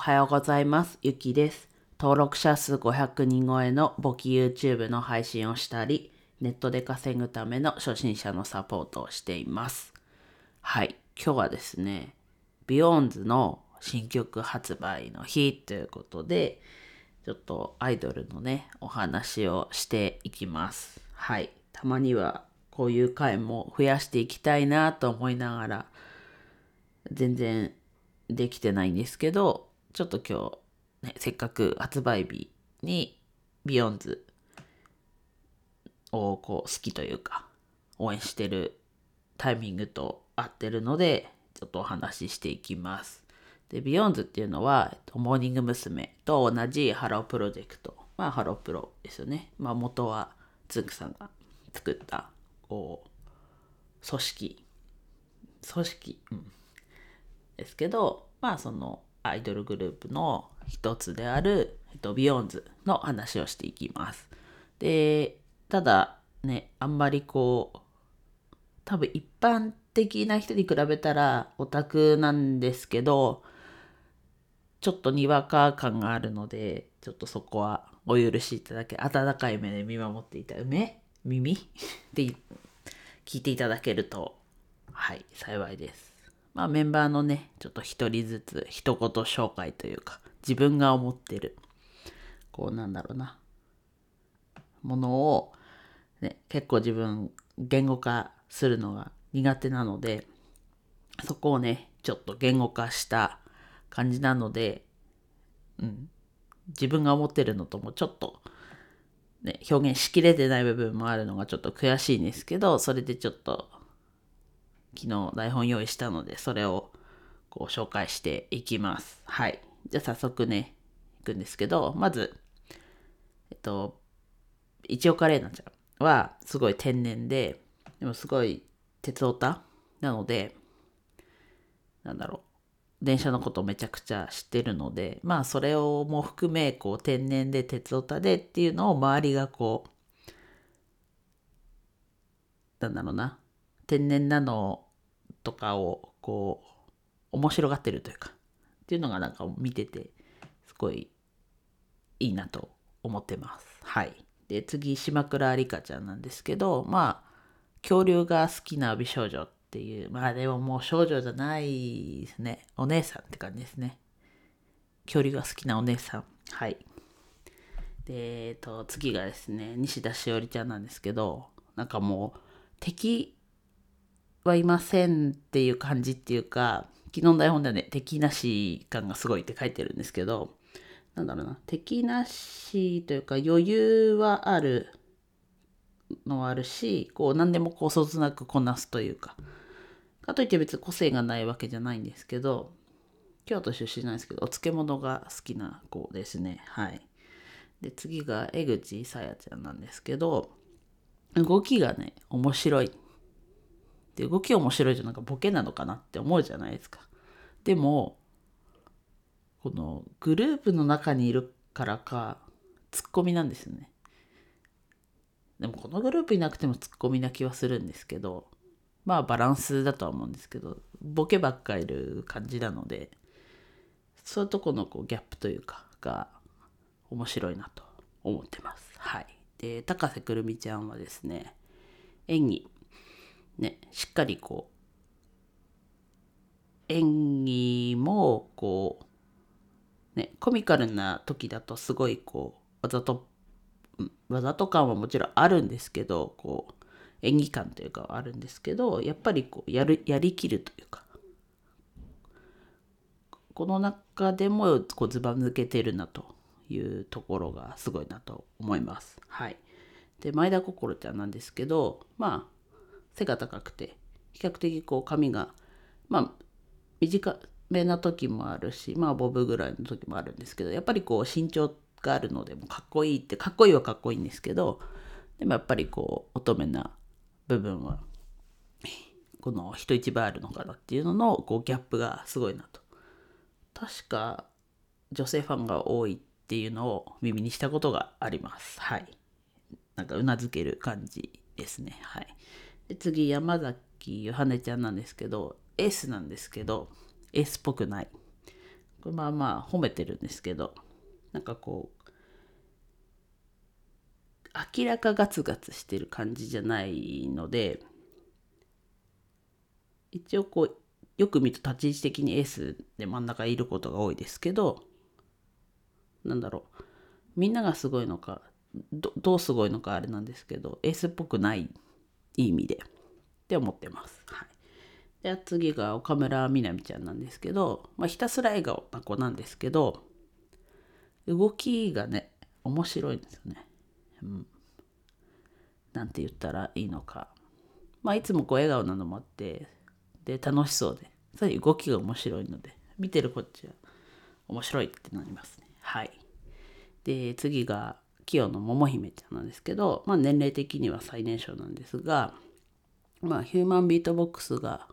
はようございます。ゆきです。登録者数500人超えの簿記 YouTube の配信をしたり、ネットで稼ぐための初心者のサポートをしています。はい、今日はですね、 BEYOOOOONDS の新曲発売の日ということで、ちょっとアイドルのね、お話をしていきます。はい、たまにはこういう回も増やしていきたいなと思いながら、全然できてないんですけど、ちょっと今日、ね、せっかく発売日に BEYOOOOONDS をこう好きというか、応援してるタイミングと合ってるので、ちょっとお話ししていきます。で、 BEYOOOOONDS っていうのは、えっとモーニング娘。と同じハロープロジェクト。まあ、ハロープロですよね。まあ、元はつんくさんが作った、こう、組織。組織。うん。ですけど、まあそのアイドルグループの一つである、えっと、ビヨンズの話をしていきます。で、ただね、あんまりこう、多分一般的な人に比べたらオタクなんですけど、ちょっとにわか感があるので、ちょっとそこはお許しいただけ、温かい目で見守っていた目耳？で聞いていただけると、はい、幸いです。まあメンバーのね、ちょっと一人ずつ一言紹介というか、自分が思ってる、こうなんだろうな、ものを、ね、結構自分言語化するのが苦手なので、そこをね、ちょっと言語化した感じなので、うん、自分が思ってるのともちょっと、ね、表現しきれてない部分もあるのがちょっと悔しいんですけど、それでちょっと昨日台本用意したので、それをこう紹介していきます。はい。じゃあ早速ね、いくんですけど、まず、えっと、一応カレーナちゃんはすごい天然で、でもすごい鉄オタなので、なんだろう、電車のことめちゃくちゃ知ってるので、まあそれをも含め、こう天然で鉄オタでっていうのを周りがこう、なんだろうな、天然なのとかをこう面白がってるというかっていうのがなんか見ててすごいいいなと思ってます。はい。で次島倉里香ちゃんなんですけどまあ恐竜が好きな美少女っていうまあでももう少女じゃないですねお姉さんって感じですね。恐竜が好きなお姉さん。はい。で、えっと、次がですね、西田しおりちゃんなんですけど、なんかもう、敵はいませんっていう感じっていうか、昨日の台本ではね、敵なし感がすごいって書いてるんですけど、なんだろうな、敵なしというか余裕はあるのはあるし、こう何でもこうそつなくこなすというか、かといって別に個性がないわけじゃないんですけど、京都出身なんですけど、お漬物が好きな子ですね。はい。で、次が江口さやちゃんなんですけど、動きがね、面白い。で、動き面白いとなんかボケなのかなって思うじゃないですか。でも、このグループの中にいるからか、ツッコミなんですよね。でもこのグループいなくてもツッコミな気はするんですけど、まあバランスだとは思うんですけど、ボケばっかいる感じなので、そういうとこのこうギャップというか、が面白いなと思ってます。はい。で、高瀬くるみちゃんはですね、演技、ね、しっかりこう、演技もこう、ね、コミカルな時だとすごいこう、わざと、わざと感はもちろんあるんですけど、こう、演技感というかはあるんですけど、やっぱりこう、やる、やりきるというか、この中でもこうずば抜けてるなというところがすごいなと思います。はい。で、前田心ちゃんなんですけど、まあ、背が高くて、比較的こう髪が、まあ、短めな時もあるし、まあ、ボブぐらいの時もあるんですけど、やっぱりこう身長があるので、もかっこいいって、かっこいいはかっこいいんですけど、でもやっぱりこう、乙女な部分は、この人一倍あるのかなっていうののこうギャップがすごいなと。確か女性ファンが多いっていうのを耳にしたことがあります。はい。なんかうなずける感じですね。はい。で次、山崎ゆはねちゃんなんですけど、エースなんですけど、エースっぽくない。これまあまあ褒めてるんですけどなんかこう明らかガツガツしてる感じじゃないので一応こうよく見ると立ち位置的にエースで真ん中いることが多いですけどなんだろうみんながすごいのかどうすごいのかあれなんですけどエースっぽくないいい意味でって思ってます。はい、で次が岡村みなみちゃんなんですけど、まあ、ひたすら笑顔な子なんですけど動きがね面白いんですよね。うん、なんて言ったらいいのか。まあいつもこう笑顔なのもあってで楽しそうでさらに動きが面白いので見てるこっちは面白いってなりますね。はい。で次が清野桃々姫ちゃんなんですけど、まあ、年齢的には最年少なんですが、まあ、ヒューマンビートボックスが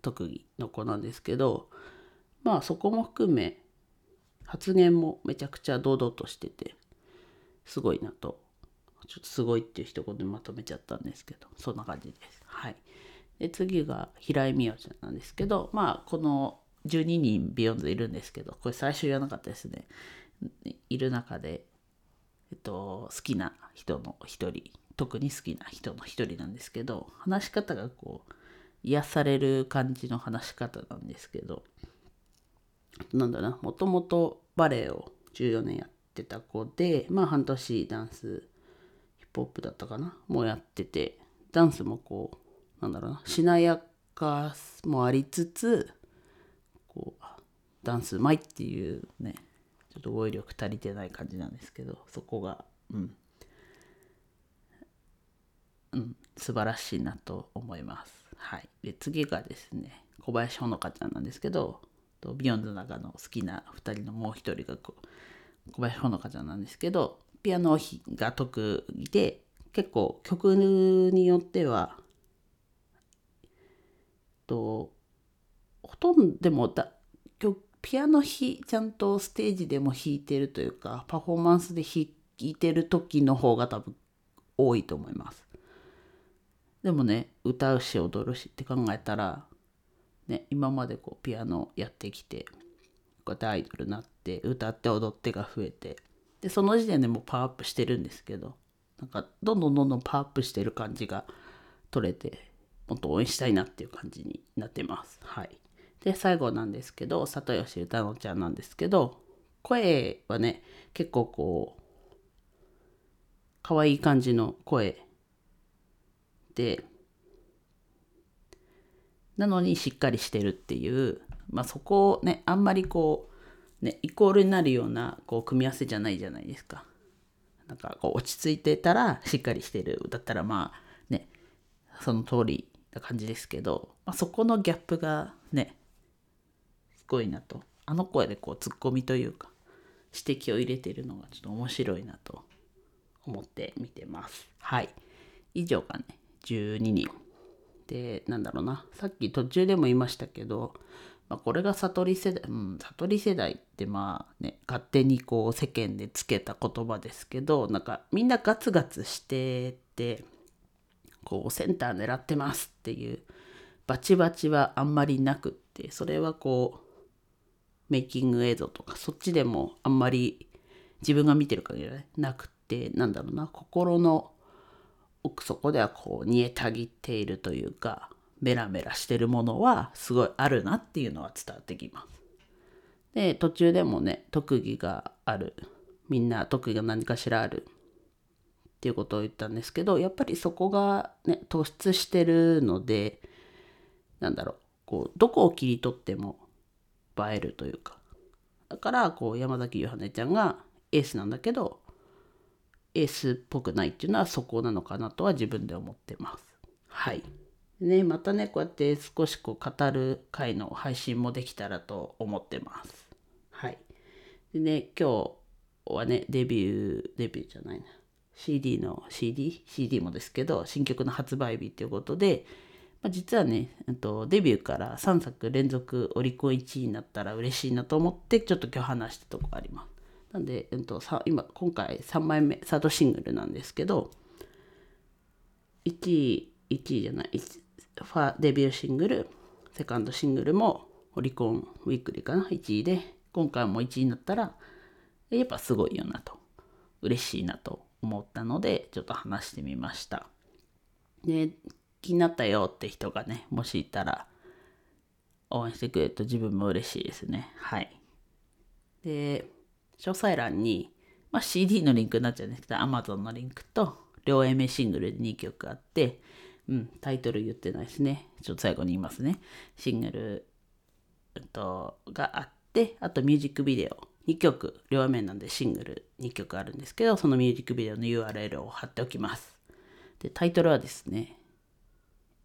特技の子なんですけどまあそこも含め発言もめちゃくちゃ堂々としててすごいなとちょっとすごいっていう一言でまとめちゃったんですけどそんな感じです。はい、で次が平井美葉ちゃんなんですけどまあこの12人 BEYOOOOONDS いるんですけどこれ最初言わなかったですね。いる中で、っと、好きな人の一人特に好きな人の一人なんですけど話し方がこう癒される感じの話し方なんですけどなんだなもともとバレエを14年やってた子でまあ半年ダンスヒップホップだったかなもうやっててダンスもこうなんだろうなしなやかもありつつこうダンスうまいっていうねちょっと語彙力足りてない感じなんですけどそこがうん。うん素晴らしいなと思います。はい。で次がですね小林ほのかちゃんなんですけどビヨンズの中の好きな2人のもう1人が小林ほのかちゃんなんですけどピアノが得意で結構曲によってはとほとんどでもだ曲ピアノ弾ちゃんとステージでも弾いてるというかパフォーマンスで弾いてる時の方が多分多いと思います。でもね歌うし踊るしって考えたらね今までこうピアノやってきてこうやってアイドルになって歌って踊ってが増えてでその時点でもうパワーアップしてるんですけどなんかどんどんどんどんパワーアップしてる感じが取れてもっと応援したいなっていう感じになってます。はい。で最後なんですけど里吉歌乃ちゃんなんですけど声はね結構こう可愛い感じの声でなのにしっかりしてるっていうまあそこをねあんまりこうねイコールになるようなこう組み合わせじゃないじゃないですか。なんかこう落ち着いてたらしっかりしてるだったらまあねその通りな感じですけど、まあ、そこのギャップがねごいなと。あの声でこうツッコミというか指摘を入れてるのがちょっと面白いなと。思って見てます。はい。以上がね12人。でなんだろうな。さっき途中でも言いましたけど、まあ、これが悟り世代うん悟り世代ってまあね勝手にこう世間でつけた言葉ですけどなんかみんなガツガツしててこうセンター狙ってますっていうバチバチはあんまりなくってそれはこうメイキング映像とかそっちでもあんまり自分が見てる限りはなくてなんだろうな心の奥底ではこう煮えたぎっているというかメラメラしてるものはすごいあるなっていうのは伝わってきます。で途中でもね特技があるみんな特技が何かしらあるっていうことを言ったんですけどやっぱりそこがね突出してるのでなんだろうこうどこを切り取っても映えるというか。だからこう山崎ゆはねちゃんがエースなんだけどエースっぽくないっていうのはそこなのかなとは自分で思ってます。はい。ねまたねこうやって少しこう語る回の配信もできたらと思ってます。はい。でね今日はねデビューデビューじゃないな。CD の CD?CD CD もですけど新曲の発売日ということでまあ、実はね、えっと、デビューから3作連続オリコン1位になったら嬉しいなと思ってちょっと今日話したとこあります。なんで、えっと、さ今今回3枚目サードシングルなんですけど1位1位じゃないファデビューシングルセカンドシングルもオリコンウィークリーかな1位で今回も1位になったらやっぱすごいよなと嬉しいなと思ったのでちょっと話してみましたで気になったよって人がねもしいたら応援してくれると自分も嬉しいですねはいで詳細欄に、まあ、CD のリンクになっちゃうんですけど Amazon のリンクと両 A 名シングルで2曲あってうん、タイトル言ってないですね。ちょっと最後に言いますね。シングル、えっと、があって、あとミュージックビデオ2曲、両面なんでシングル2曲あるんですけど、そのミュージックビデオの URL を貼っておきます。で、タイトルはですね、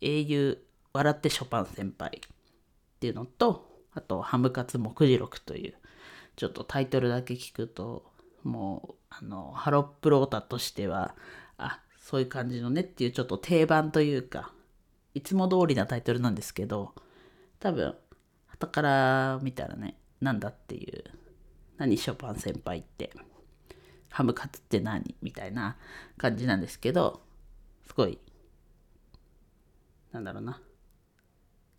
英雄笑ってショパン先輩っていうのと、あと、ハムカツ目次録という、ちょっとタイトルだけ聞くと、もう、あの、ハロプロータとしては、あ、そういう感じのねっていうちょっと定番というか、いつも通りなタイトルなんですけど、多分、後から見たらね、なんだっていう、何ショパン先輩って、ハムカツって何みたいな感じなんですけど、すごい、なんだろうな。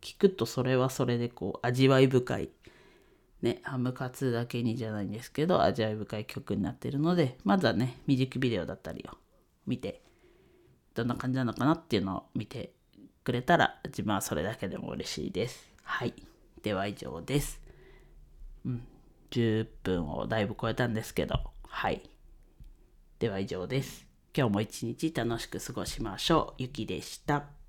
聞くとそれはそれでこう、味わい深い、ね、ハムカツだけにじゃないんですけど、味わい深い曲になってるので、まずはね、ミュージックビデオだったりを見てどんな感じなのかなっていうのを見てくれたら自分はそれだけでも嬉しいです。はい。では以上です。うん。10分をだいぶ超えたんですけど、はい。では以上です。今日も一日楽しく過ごしましょう。ゆきでした。